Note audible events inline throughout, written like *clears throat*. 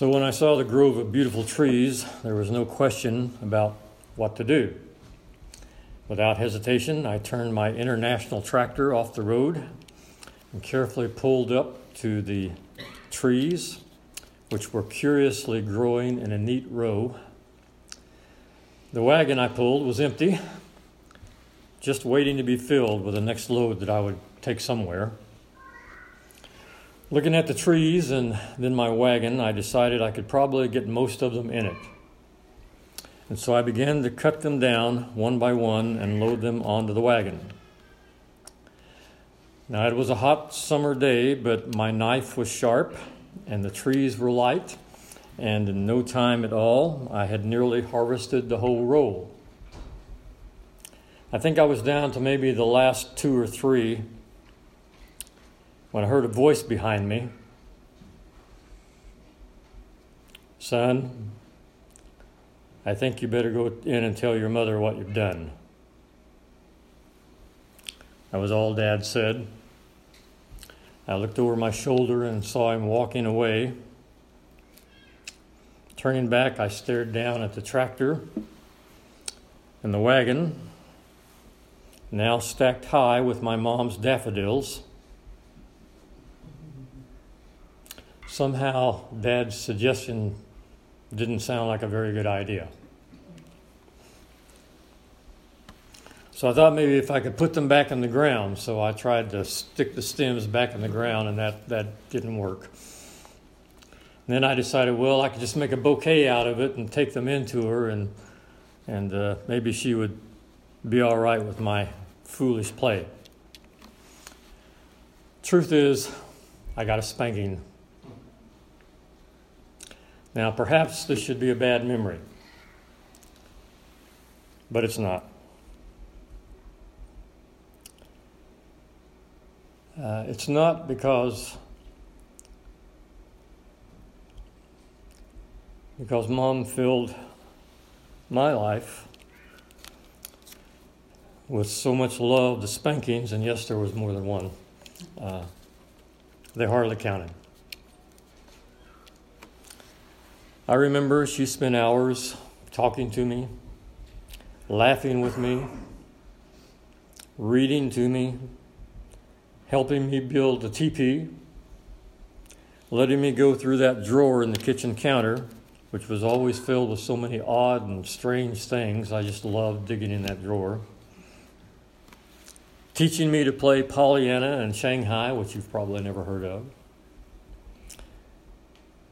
So when I saw the grove of beautiful trees, there was no question about what to do. Without hesitation, I turned my international tractor off the road and carefully pulled up to the trees, which were curiously growing in a neat row. The wagon I pulled was empty, just waiting to be filled with the next load that I would take somewhere. Looking at the trees and then my wagon, I decided I could probably get most of them in it. And so I began to cut them down one by one and load them onto the wagon. Now it was a hot summer day, but my knife was sharp and the trees were light, and in no time at all, I had nearly harvested the whole roll. I think I was down to maybe the last two or three when I heard a voice behind me Son, I think you better go in and tell your mother what you've done. That was all Dad said. I looked over my shoulder and saw him walking away. Turning back, I stared down at the tractor and the wagon, now stacked high with my mom's daffodils. Somehow, Dad's suggestion didn't sound like a very good idea. So I thought maybe if I could put them back in the ground. So I tried to stick the stems back in the ground, and that, that didn't work. And then I decided, well, I could just make a bouquet out of it and take them into her, and, and uh, maybe she would be all right with my foolish play. Truth is, I got a spanking now, perhaps this should be a bad memory, but it's not. Uh, it's not because because mom filled my life with so much love, the spankings, and yes, there was more than one. Uh, they hardly counted. I remember she spent hours talking to me, laughing with me, reading to me, helping me build a teepee, letting me go through that drawer in the kitchen counter, which was always filled with so many odd and strange things. I just loved digging in that drawer. Teaching me to play Pollyanna and Shanghai, which you've probably never heard of.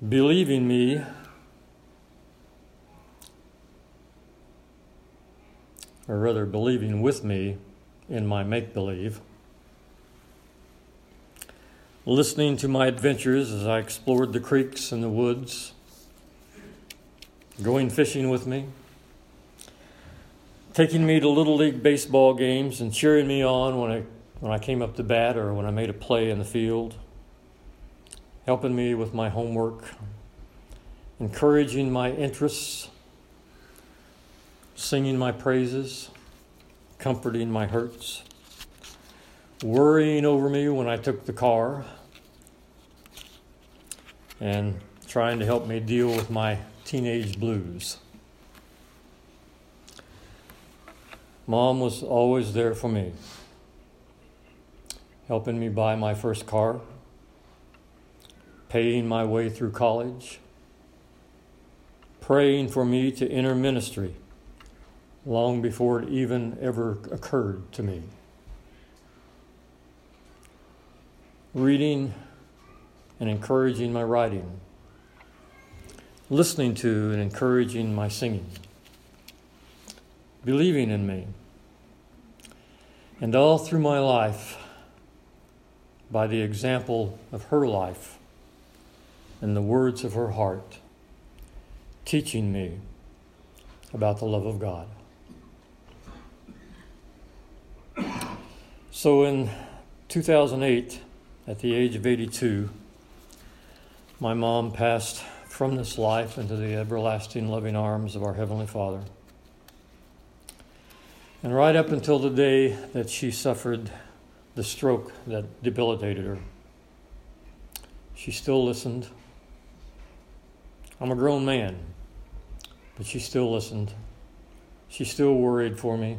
Believing me or rather believing with me in my make believe. Listening to my adventures as I explored the creeks and the woods, going fishing with me, taking me to Little League baseball games and cheering me on when I, when I came up to bat or when I made a play in the field, helping me with my homework, encouraging my interests singing my praises, comforting my hurts, worrying over me when I took the car, and trying to help me deal with my teenage blues. Mom was always there for me, helping me buy my first car, paying my way through college, praying for me to enter ministry long before it even ever occurred to me. Reading and encouraging my writing, listening to and encouraging my singing, believing in me, and all through my life by the example of her life and the words of her heart, teaching me about the love of God. So in 2008, at the age of 82, my mom passed from this life into the everlasting loving arms of our Heavenly Father. And right up until the day that she suffered the stroke that debilitated her, she still listened. I'm a grown man, but she still listened. She still worried for me.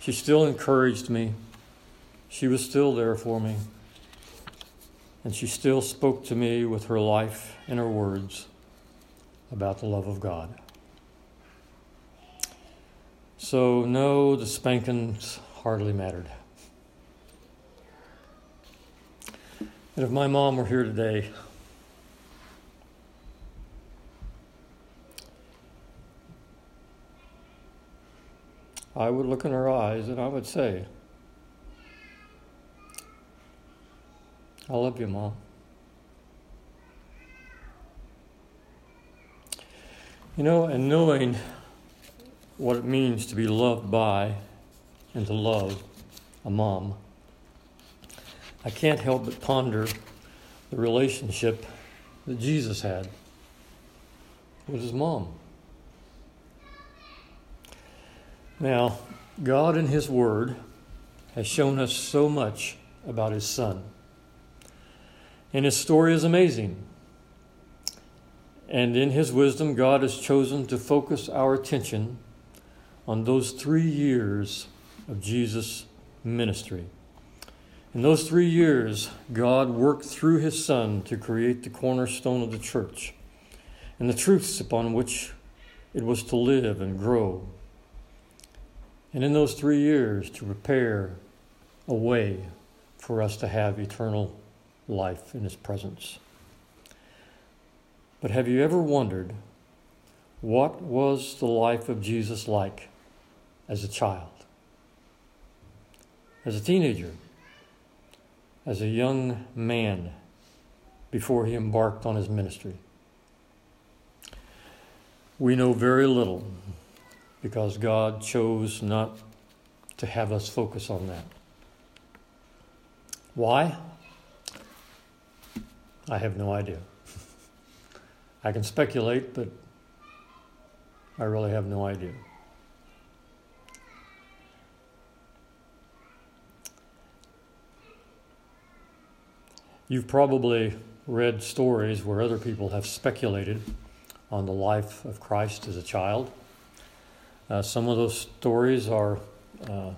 She still encouraged me. She was still there for me. And she still spoke to me with her life and her words about the love of God. So, no, the spankings hardly mattered. And if my mom were here today, I would look in her eyes and I would say, I love you, Mom. You know, and knowing what it means to be loved by and to love a mom, I can't help but ponder the relationship that Jesus had with his mom. Now, God in His Word has shown us so much about His Son. And his story is amazing. And in his wisdom, God has chosen to focus our attention on those three years of Jesus' ministry. In those three years, God worked through his Son to create the cornerstone of the church and the truths upon which it was to live and grow. And in those three years, to prepare a way for us to have eternal life in His presence. But have you ever wondered what was the life of Jesus like as a child, as a teenager, as a young man before he embarked on his ministry? We know very little because God chose not to have us focus on that. Why? I have no idea. I can speculate, but I really have no idea. You've probably read stories where other people have speculated on the life of Christ as a child. Uh, some of those stories are uh,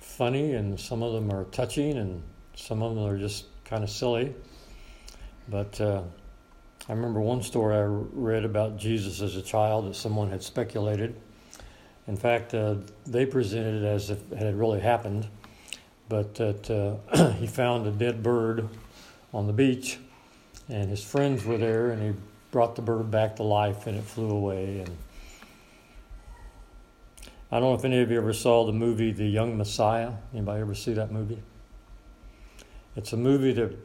funny, and some of them are touching, and some of them are just kind of silly. But uh, I remember one story I read about Jesus as a child that someone had speculated. In fact, uh, they presented it as if it had really happened, but that uh, *clears throat* he found a dead bird on the beach, and his friends were there, and he brought the bird back to life, and it flew away. And I don't know if any of you ever saw the movie The Young Messiah. Anybody ever see that movie? It's a movie that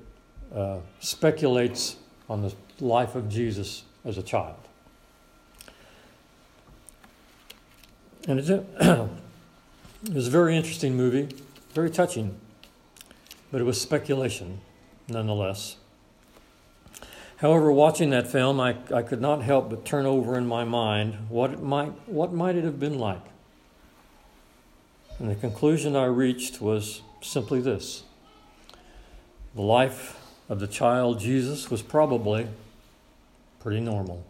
uh, speculates on the life of Jesus as a child. And it's a, *clears throat* it was a very interesting movie, very touching, but it was speculation nonetheless. However, watching that film, I, I could not help but turn over in my mind what it might what might it have been like. And the conclusion I reached was simply this the life of the child Jesus was probably pretty normal.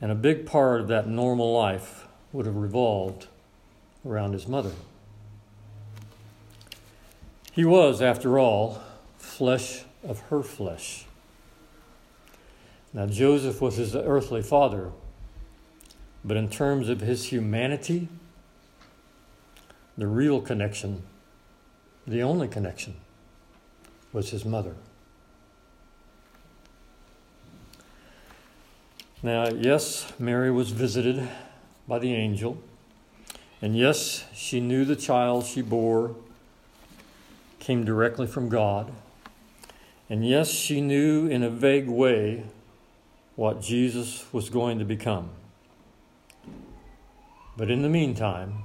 And a big part of that normal life would have revolved around his mother. He was, after all, flesh of her flesh. Now, Joseph was his earthly father, but in terms of his humanity, the real connection the only connection was his mother. Now, yes, Mary was visited by the angel, and yes, she knew the child she bore came directly from God, and yes, she knew in a vague way what Jesus was going to become. But in the meantime,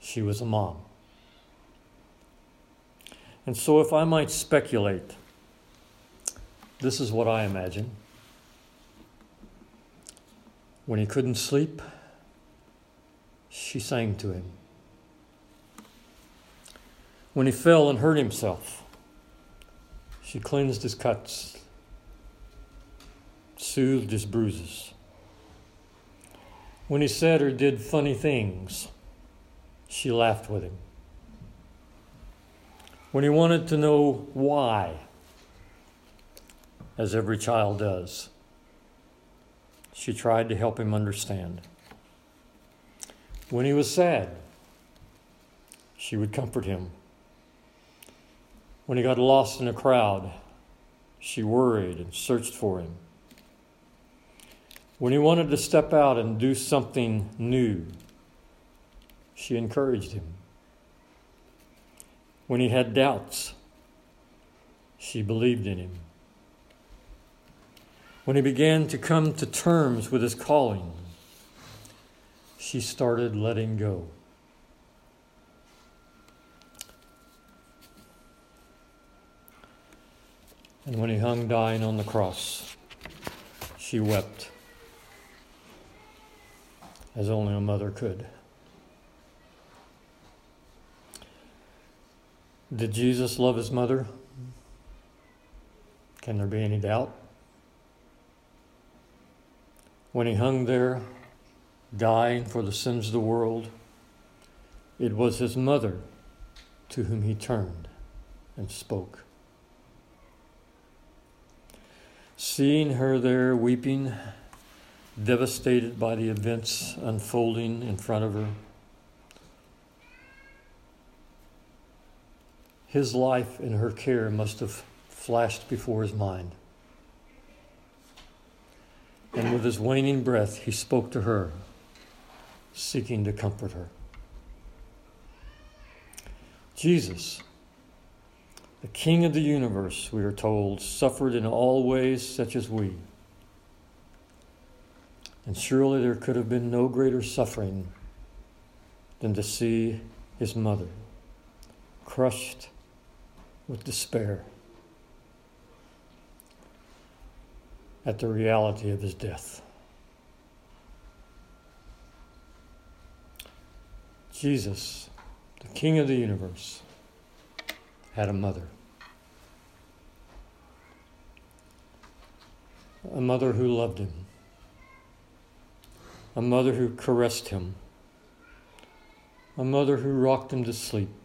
she was a mom. And so, if I might speculate, this is what I imagine. When he couldn't sleep, she sang to him. When he fell and hurt himself, She cleansed his cuts, soothed his bruises. When he said or did funny things, she laughed with him. When he wanted to know why, as every child does, she tried to help him understand. When he was sad, she would comfort him. When he got lost in a crowd, she worried and searched for him. When he wanted to step out and do something new, she encouraged him. When he had doubts, she believed in him. When he began to come to terms with his calling, she started letting go. And when he hung dying on the cross, she wept as only a mother could. Did Jesus love his mother? Can there be any doubt? When he hung there, dying for the sins of the world, it was his mother to whom he turned and spoke. Seeing her there weeping, devastated by the events unfolding in front of her, his life and her care must have flashed before his mind. And with his waning breath, he spoke to her, seeking to comfort her. Jesus, the King of the universe, we are told, suffered in all ways such as we. And surely there could have been no greater suffering than to see his mother crushed with despair at the reality of his death. Jesus, the King of the universe, had a mother. A mother who loved him. A mother who caressed him. A mother who rocked him to sleep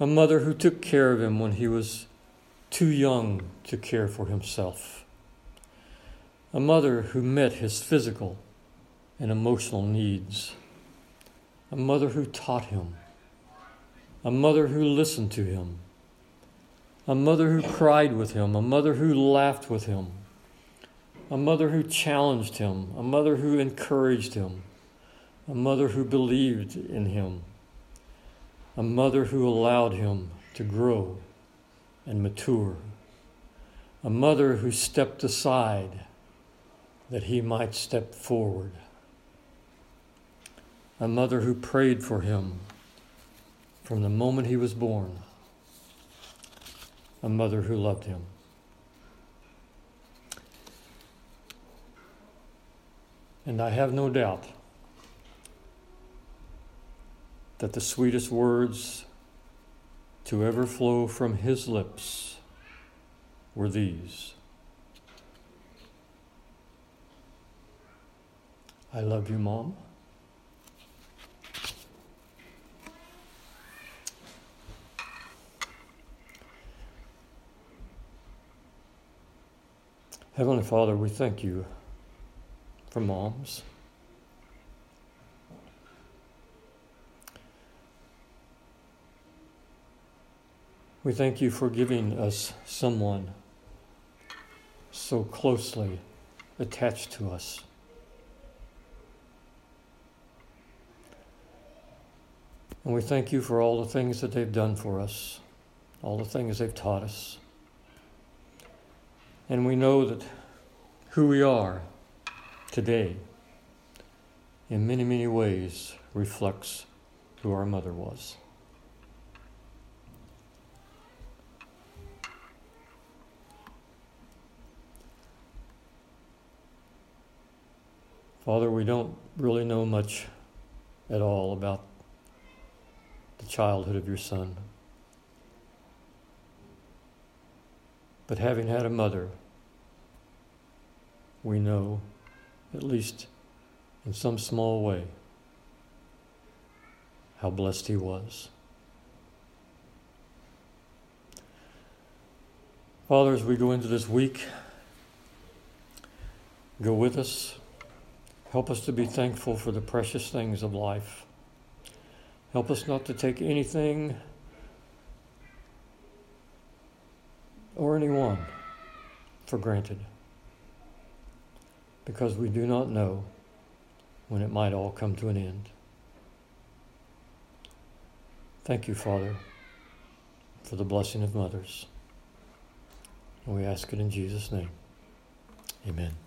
a mother who took care of him when he was too young to care for himself, a mother who met his physical and emotional needs, a mother who taught him, a mother who listened to him, a mother who cried with him, a mother who laughed with him, a mother who challenged him, a mother who encouraged him, a mother who believed in him a mother who allowed him to grow and mature, a mother who stepped aside that he might step forward, a mother who prayed for him from the moment he was born, a mother who loved him. And I have no doubt that the sweetest words to ever flow from his lips were these I love you, Mom. Heavenly Father, we thank you for moms. We thank you for giving us someone so closely attached to us. And we thank you for all the things that they've done for us, all the things they've taught us. And we know that who we are today, in many, many ways, reflects who our mother was. Father, we don't really know much at all about the childhood of your son. But having had a mother, we know, at least in some small way, how blessed he was. Father, as we go into this week, go with us. Help us to be thankful for the precious things of life. Help us not to take anything or anyone for granted because we do not know when it might all come to an end. Thank you, Father, for the blessing of mothers. And we ask it in Jesus' name. Amen.